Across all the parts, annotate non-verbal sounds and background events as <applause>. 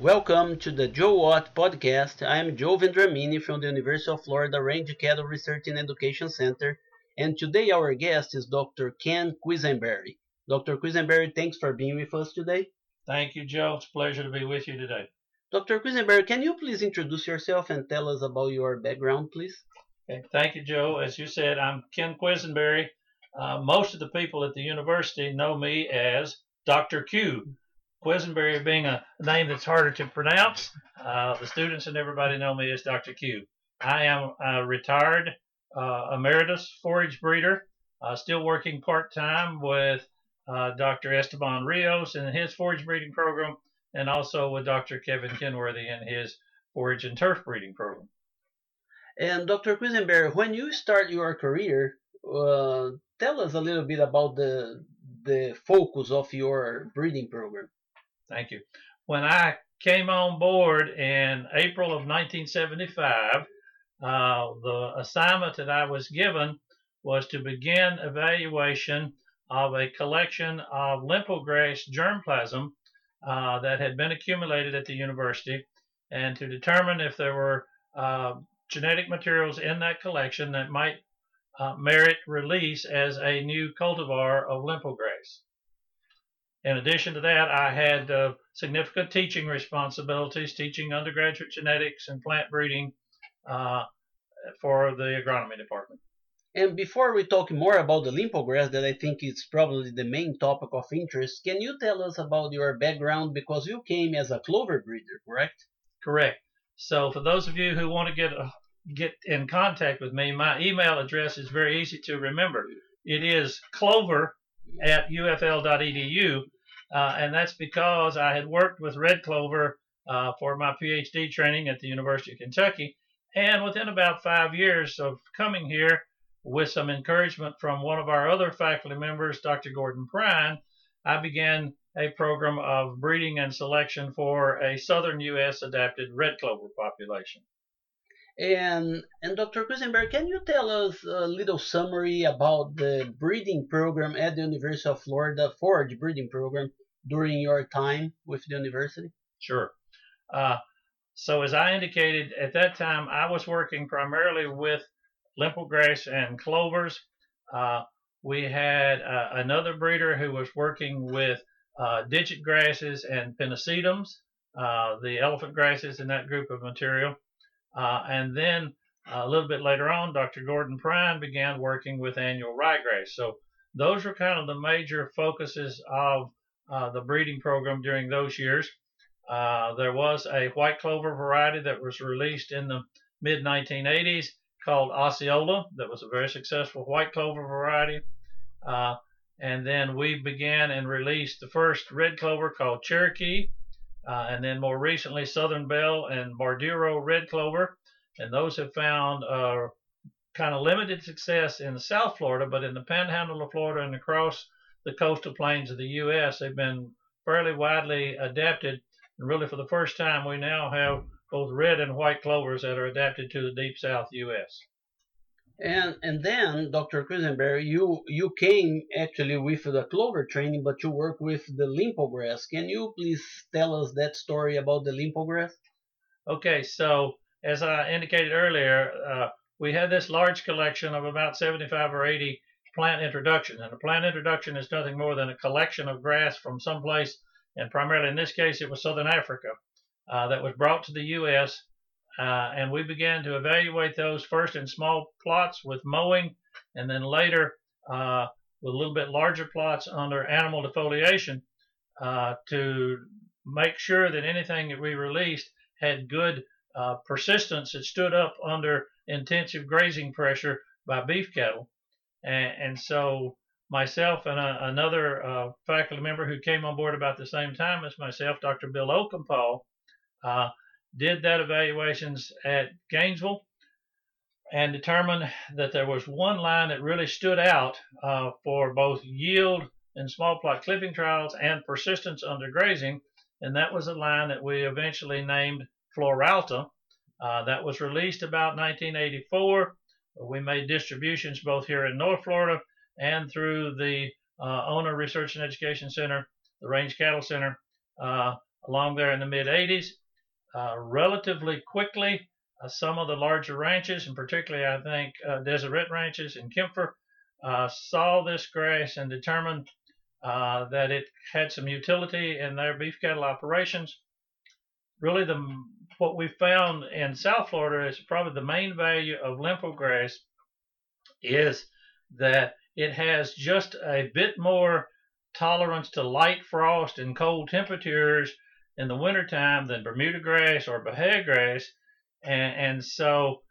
Welcome to the Joe What podcast. I am Joe Vendramini from the University of Florida Range Cattle Research and Education Center, and today our guest is Dr. Ken Quesenberry. Dr. Quesenberry, thanks for being with us today. Thank you, Joe. It's a pleasure to be with you today. Dr. Quesenberry, can you please introduce yourself and tell us about your background, please? Okay. Thank you, Joe. As you said, I'm Ken Quesenberry. Uh, most of the people at the university know me as Dr. Q. Quesenberry being a name that's harder to pronounce. Uh, the students and everybody know me as Dr. Q. I am a retired uh, emeritus forage breeder, uh, still working part time with uh, Dr. Esteban Rios in his forage breeding program, and also with Dr. Kevin Kenworthy in his forage and turf breeding program. And Dr. Quesenberry, when you start your career, uh, tell us a little bit about the the focus of your breeding program. Thank you. When I came on board in April of 1975, uh, the assignment that I was given was to begin evaluation of a collection of limpograss germplasm uh, that had been accumulated at the university and to determine if there were uh, genetic materials in that collection that might uh, merit release as a new cultivar of limpograss. In addition to that, I had uh, significant teaching responsibilities, teaching undergraduate genetics and plant breeding uh, for the agronomy department. And before we talk more about the limpograss, that I think is probably the main topic of interest, can you tell us about your background because you came as a clover breeder, correct? Correct. So for those of you who want to get uh, get in contact with me, my email address is very easy to remember. It is clover at ufl.edu, uh, and that's because I had worked with red clover uh, for my PhD training at the University of Kentucky. And within about five years of coming here, with some encouragement from one of our other faculty members, Dr. Gordon Prine, I began a program of breeding and selection for a southern U.S. adapted red clover population. And and Dr. Quesenberry, can you tell us a little summary about the breeding program at the University of Florida, forage breeding program during your time with the university? Sure. Uh, so as I indicated at that time, I was working primarily with limpograss and clovers. Uh, we had uh, another breeder who was working with uh, digit grasses and pennisetums, uh, the elephant grasses in that group of material. Uh, and then uh, a little bit later on, Dr. Gordon Prine began working with annual ryegrass. So those were kind of the major focuses of uh, the breeding program during those years. Uh, there was a white clover variety that was released in the mid 1980s called Osceola that was a very successful white clover variety. Uh, and then we began and released the first red clover called Cherokee uh, and then more recently Southern Belle and Barduro red clover, and those have found uh, kind of limited success in South Florida, but in the Panhandle of Florida and across the coastal plains of the U.S., they've been fairly widely adapted. And really, for the first time, we now have both red and white clovers that are adapted to the deep South U.S. And and then, Dr. Quesenberry, you you came actually with the clover training, but you work with the limpograss. Can you please tell us that story about the limpograsses? Okay, so as I indicated earlier, uh, we had this large collection of about 75 or 80 plant introductions, and a plant introduction is nothing more than a collection of grass from someplace, and primarily in this case it was Southern Africa, uh, that was brought to the U.S. Uh, and we began to evaluate those first in small plots with mowing, and then later uh, with a little bit larger plots under animal defoliation uh, to make sure that anything that we released had good uh, persistence. It stood up under intensive grazing pressure by beef cattle. And, and so myself and a, uh, another uh, faculty member who came on board about the same time as myself, Dr. Bill Ocumpaugh, did that evaluations at Gainesville and determined that there was one line that really stood out uh, for both yield in small plot clipping trials and persistence under grazing, and that was a line that we eventually named Floralta. Uh, that was released about 1984. We made distributions both here in North Florida and through the uh, Ona Research and Education Center, the Range Cattle Center, uh, along there in the mid 80s. Uh, relatively quickly, uh, some of the larger ranches, and particularly I think uh, Deseret ranches in Kempfer, uh, saw this grass and determined uh, that it had some utility in their beef cattle operations. Really, the what we found in South Florida is probably the main value of limpo grass is that it has just a bit more tolerance to light frost and cold temperatures in the wintertime than Bermuda grass or Bahia grass. And, and so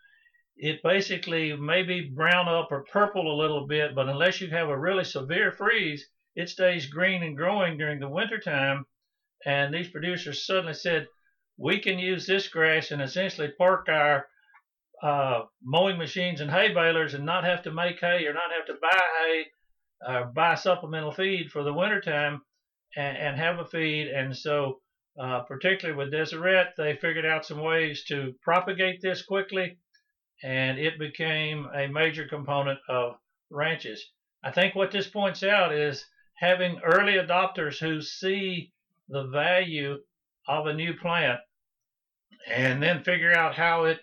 it basically may be brown up or purple a little bit, but unless you have a really severe freeze, it stays green and growing during the wintertime. And these producers suddenly said, we can use this grass and essentially park our uh, mowing machines and hay balers and not have to make hay or not have to buy hay or buy supplemental feed for the wintertime and, and have a feed. And so, uh, particularly with Deseret, they figured out some ways to propagate this quickly and it became a major component of ranches. I think what this points out is having early adopters who see the value of a new plant and then figure out how it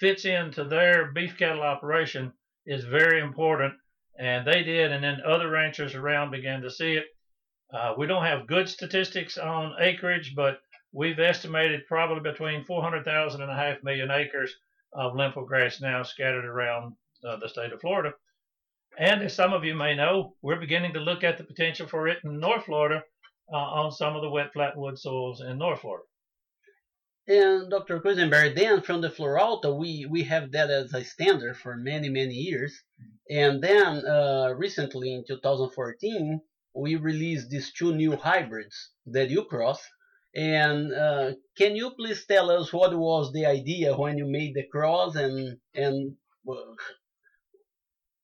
fits into their beef cattle operation is very important. And they did, and then other ranchers around began to see it. Uh, we don't have good statistics on acreage, but we've estimated probably between 400,000 and a half million acres of limpo grass now scattered around uh, the state of Florida. And as some of you may know, we're beginning to look at the potential for it in North Florida uh, on some of the wet flatwood soils in North Florida. And Dr. Quesenberry, then from the Floralta, we, we have that as a standard for many, many years. And then uh, recently in 2014, we released these two new hybrids that you cross. And uh, can you please tell us what was the idea when you made the cross and and uh,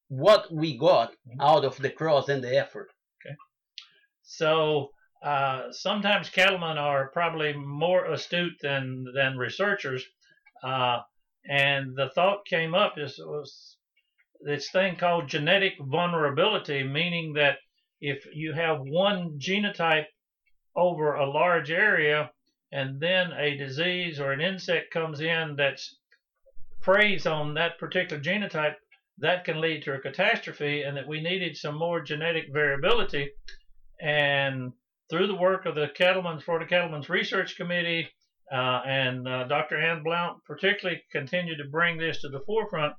what we got mm-hmm. out of the cross and the effort? Okay. So uh, sometimes cattlemen are probably more astute than than researchers, uh, and the thought came up is was this thing called genetic vulnerability, meaning that if you have one genotype over a large area, and then a disease or an insect comes in that preys on that particular genotype, that can lead to a catastrophe, and that we needed some more genetic variability. And through the work of the Cattlemen's Florida Cattlemen's Research Committee uh, and uh, Dr. Ann Blount particularly continued to bring this to the forefront,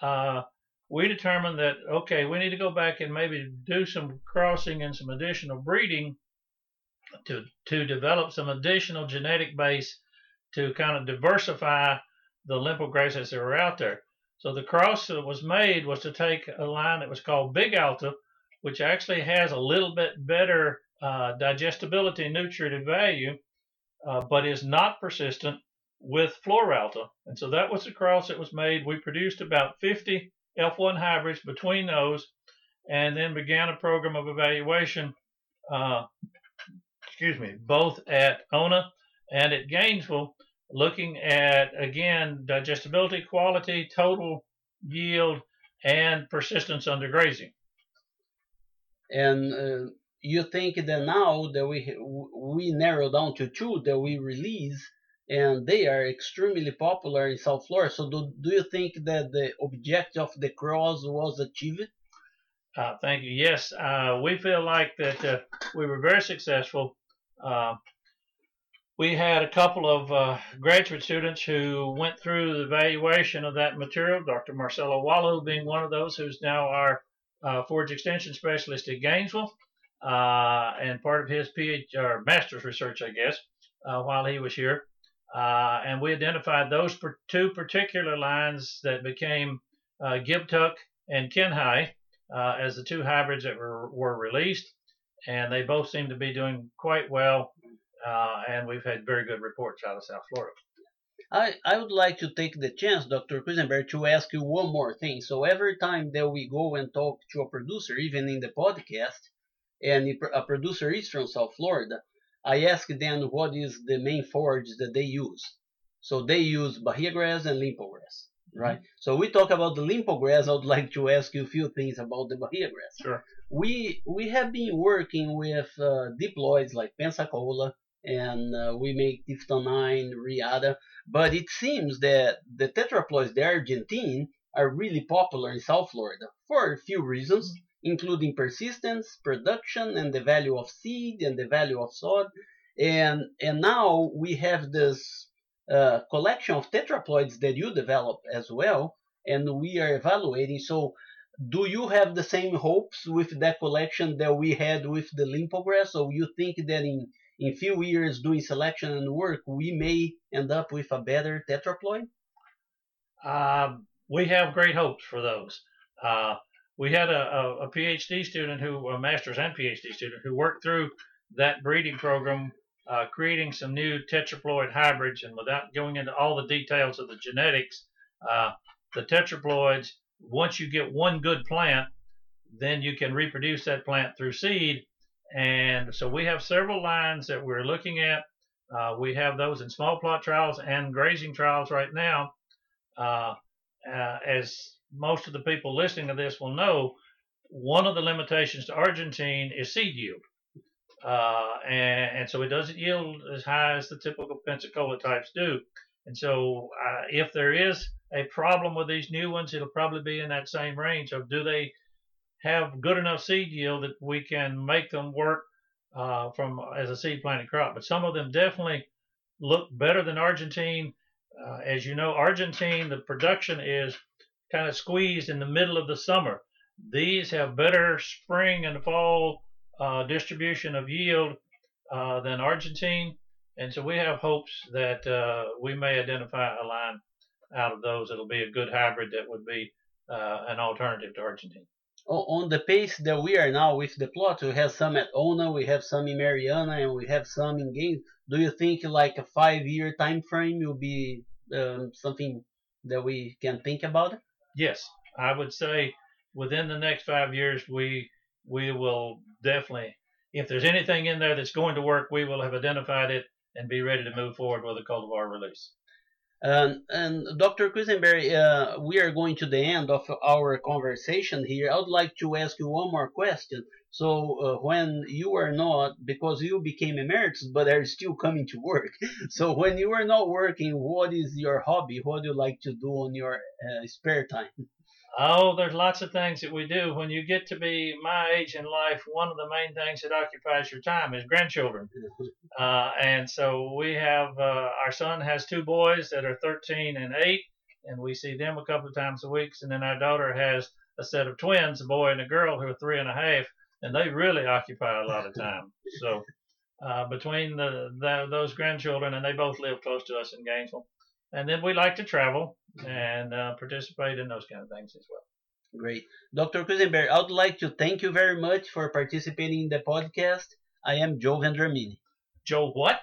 uh, we determined that okay, we need to go back and maybe do some crossing and some additional breeding to to develop some additional genetic base to kind of diversify the limpo grasses that were out there. So the cross that was made was to take a line that was called Bigalta, which actually has a little bit better uh, digestibility and nutritive value, uh, but is not persistent with Floralta. And so that was the cross that was made. We produced about 50 F1 hybrids between those and then began a program of evaluation, uh, excuse me, both at Ona and at Gainesville, looking at, again, digestibility, quality, total yield, and persistence under grazing. And uh, you think that now that we we narrow down to two that we release and they are extremely popular in South Florida. So do, do you think that the objective of the cross was achieved? Uh, thank you. Yes, uh, we feel like that uh, we were very successful. Uh, we had a couple of uh, graduate students who went through the evaluation of that material. Dr. Marcelo Wallau being one of those, who's now our uh, forage extension specialist at Gainesville and part of his PhD or master's research, I guess, while he was here. Uh, and we identified those per two particular lines that became uh, Gibtuck and Kenhy uh, as the two hybrids that were, were released. And they both seem to be doing quite well. Uh, and we've had very good reports out of South Florida. I, I would like to take the chance, Dr. Quesenberry, to ask you one more thing. So every time that we go and talk to a producer, even in the podcast, and a producer is from South Florida, I ask them what is the main forage that they use. So they use Bahia grass and limpo grass, right? Mm-hmm. So we talk about the limpo grass. I would like to ask you a few things about the Bahia grass. Sure. We we have been working with uh, diploids like Pensacola, and uh, we make tiftanine, Riata. But it seems that the tetraploids, the Argentine, are really popular in South Florida for a few reasons, including persistence, production, and the value of seed and the value of sod. And and now we have this uh, collection of tetraploids that you develop as well, and we are evaluating. So, do you have the same hopes with that collection that we had with the Limpograss? So you think that in in few years doing selection and work, we may end up with a better tetraploid? Um, we have great hopes for those. Uh, we had a, a, a, PhD student who, a master's and PhD student, who worked through that breeding program, uh, creating some new tetraploid hybrids. And without going into all the details of the genetics, uh, the tetraploids, once you get one good plant, then you can reproduce that plant through seed. And so we have several lines that we're looking at. Uh, we have those in small plot trials and grazing trials right now. Uh, uh, as most of the people listening to this will know, one of the limitations to Argentine is seed yield. Uh, and, and, so it doesn't yield as high as the typical Pensacola types do. And so uh, if there is a problem with these new ones, it'll probably be in that same range of do they have good enough seed yield that we can make them work uh, from as a seed planted crop. But some of them definitely look better than Argentine uh, as you know, Argentine, the production is kind of squeezed in the middle of the summer. These have better spring and fall uh, distribution of yield uh, than Argentine. And so we have hopes that uh, we may identify a line out of those that'll be a good hybrid that would be uh, an alternative to Argentine on the pace that we are now with the plot, we have some at Ona, we have some in Marianna, and we have some in Gaines. Do you think like a five-year time frame will be um, something that we can think about? Yes, I would say within the next five years, we we will definitely, if there's anything in there that's going to work, we will have identified it and be ready to move forward with a cultivar release. Um, and Dr. Quesenberry, uh, we are going to the end of our conversation here. I would like to ask you one more question. So, uh, when you are not, because you became emeritus, but are still coming to work. <laughs> so, when you are not working, what is your hobby? What do you like to do on your uh, spare time? Oh, there's lots of things that we do. When you get to be my age in life, one of the main things that occupies your time is grandchildren. <laughs> Uh, and so we have, uh, our son has two boys that are 13 and 8, and we see them a couple of times a week. And then our daughter has a set of twins, a boy and a girl, who are three and a half, and they really occupy a lot of <laughs> time. So uh, between the, the, those grandchildren, and they both live close to us in Gainesville. And then we like to travel and uh, participate in those kind of things as well. Great. Dr. Quesenberry, I would like to thank you very much for participating in the podcast. I am Joe Vendramini. Joe what?